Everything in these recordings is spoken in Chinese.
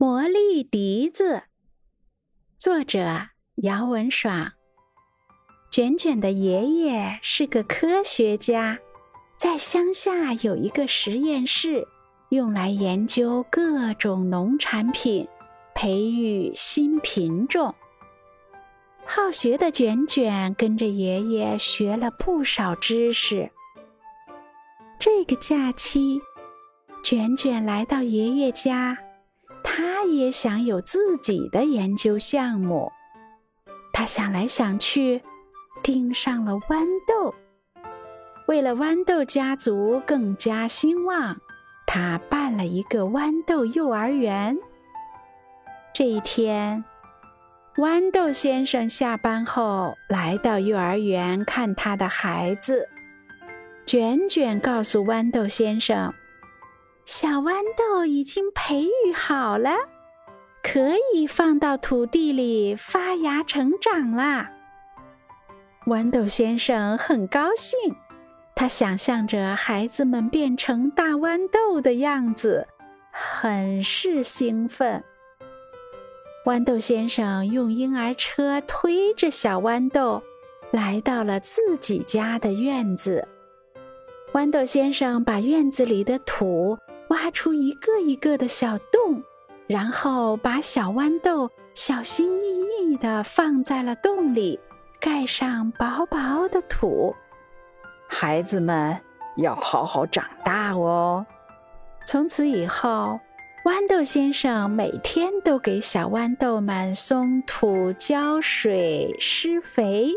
魔力笛子，作者姚文爽。卷卷的爷爷是个科学家，在乡下有一个实验室，用来研究各种农产品，培育新品种。好学的卷卷跟着爷爷学了不少知识。这个假期，卷卷来到爷爷家，他也想有自己的研究项目。他想来想去。盯上了豌豆，为了豌豆家族更加兴旺，他办了一个豌豆幼儿园。这一天，豌豆先生下班后来到幼儿园看他的孩子。卷卷告诉豌豆先生，小豌豆已经培育好了，可以放到土地里发芽成长啦。豌豆先生很高兴，他想象着孩子们变成大豌豆的样子，很是兴奋。豌豆先生用婴儿车推着小豌豆，来到了自己家的院子。豌豆先生把院子里的土挖出一个一个的小洞，然后把小豌豆小心翼翼地放在了洞里。盖上薄薄的土，孩子们要好好长大哦。从此以后，豌豆先生每天都给小豌豆们松土、浇水、施肥，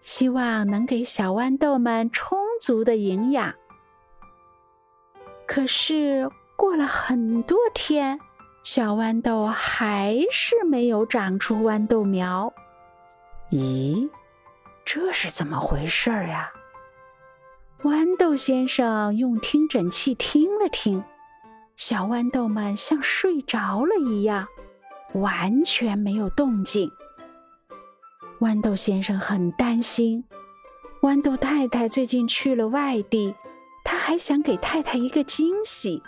希望能给小豌豆们充足的营养。可是过了很多天，小豌豆还是没有长出豌豆苗。咦，这是怎么回事儿呀？豌豆先生用听诊器听了听，小豌豆们像睡着了一样，完全没有动静。豌豆先生很担心，豌豆太太最近去了外地，他还想给太太一个惊喜，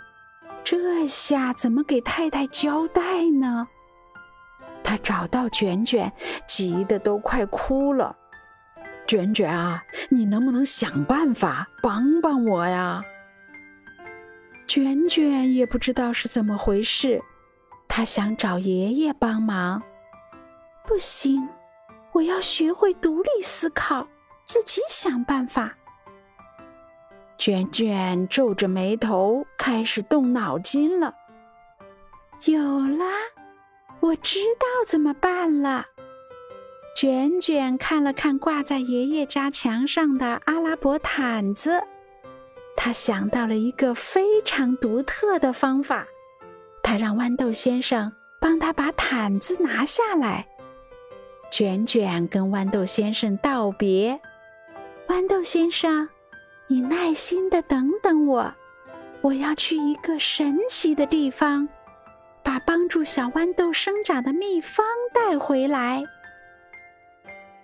这下怎么给太太交代呢？他找到卷卷，急得都快哭了。卷卷啊，你能不能想办法帮帮我呀？卷卷也不知道是怎么回事，他想找爷爷帮忙。不行，我要学会独立思考，自己想办法。卷卷皱着眉头，开始动脑筋了。有啦！我知道怎么办了。卷卷看了看挂在爷爷家墙上的阿拉伯毯子，他想到了一个非常独特的方法。他让豌豆先生帮他把毯子拿下来。卷卷跟豌豆先生道别：“豌豆先生，你耐心的等等我，我要去一个神奇的地方。”把帮助小豌豆生长的秘方带回来。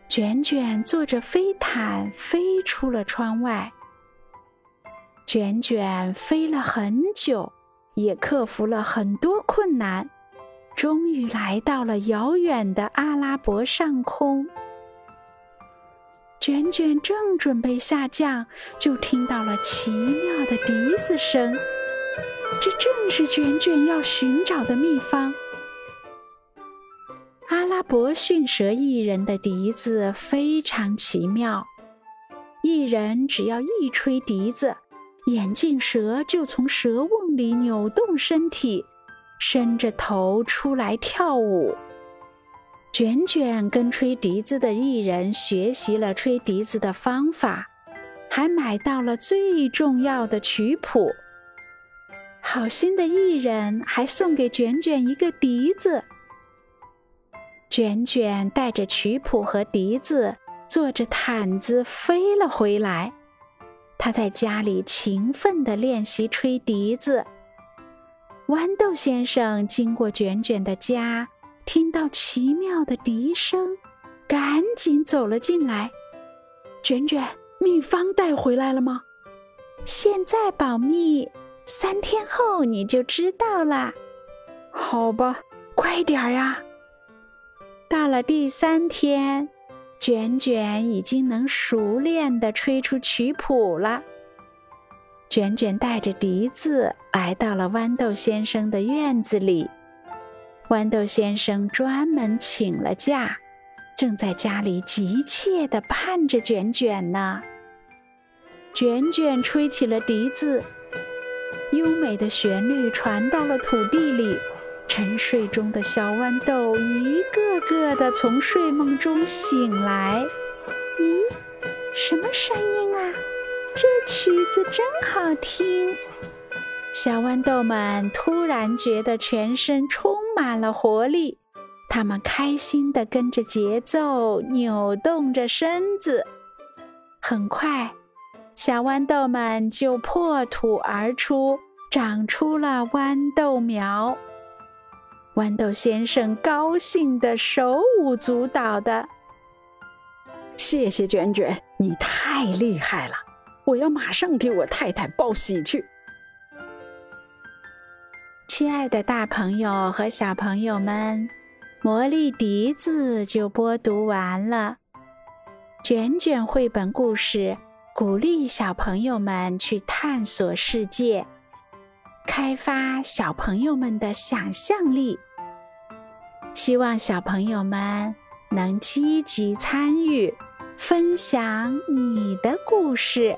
卷卷坐着飞毯飞出了窗外。卷卷飞了很久，也克服了很多困难，终于来到了遥远的阿拉伯上空。卷卷正准备下降，就听到了奇妙的笛子声。这正是卷卷要寻找的秘方。阿拉伯驯蛇艺人的笛子非常奇妙，艺人只要一吹笛子，眼镜蛇就从蛇瓮里扭动身体，伸着头出来跳舞。卷卷跟吹笛子的艺人学习了吹笛子的方法，还买到了最重要的曲谱。好心的艺人还送给卷卷一个笛子。卷卷带着曲谱和笛子，坐着毯子飞了回来。他在家里勤奋地练习吹笛子。豌豆先生经过卷卷的家，听到奇妙的笛声，赶紧走了进来。卷卷，秘方带回来了吗？现在保密。三天后你就知道了。好吧，快点儿呀！到了第三天，卷卷已经能熟练的吹出曲谱了。卷卷带着笛子来到了豌豆先生的院子里。豌豆先生专门请了假，正在家里急切地盼着卷卷呢。卷卷吹起了笛子，优美的旋律传到了土地里。沉睡中的小豌豆一个个的从睡梦中醒来。咦，什么声音啊？这曲子真好听！小豌豆们突然觉得全身充满了活力，它们开心地跟着节奏扭动着身子。很快，小豌豆们就破土而出，长出了豌豆苗。豌豆先生高兴的手舞足蹈的。谢谢卷卷，你太厉害了！我要马上给我太太报喜去。亲爱的，大朋友和小朋友们，魔力笛子就播读完了。卷卷绘本故事鼓励小朋友们去探索世界。开发小朋友们的想象力，希望小朋友们能积极参与，分享你的故事。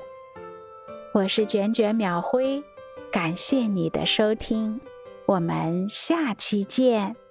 我是卷卷秒辉，感谢你的收听，我们下期见。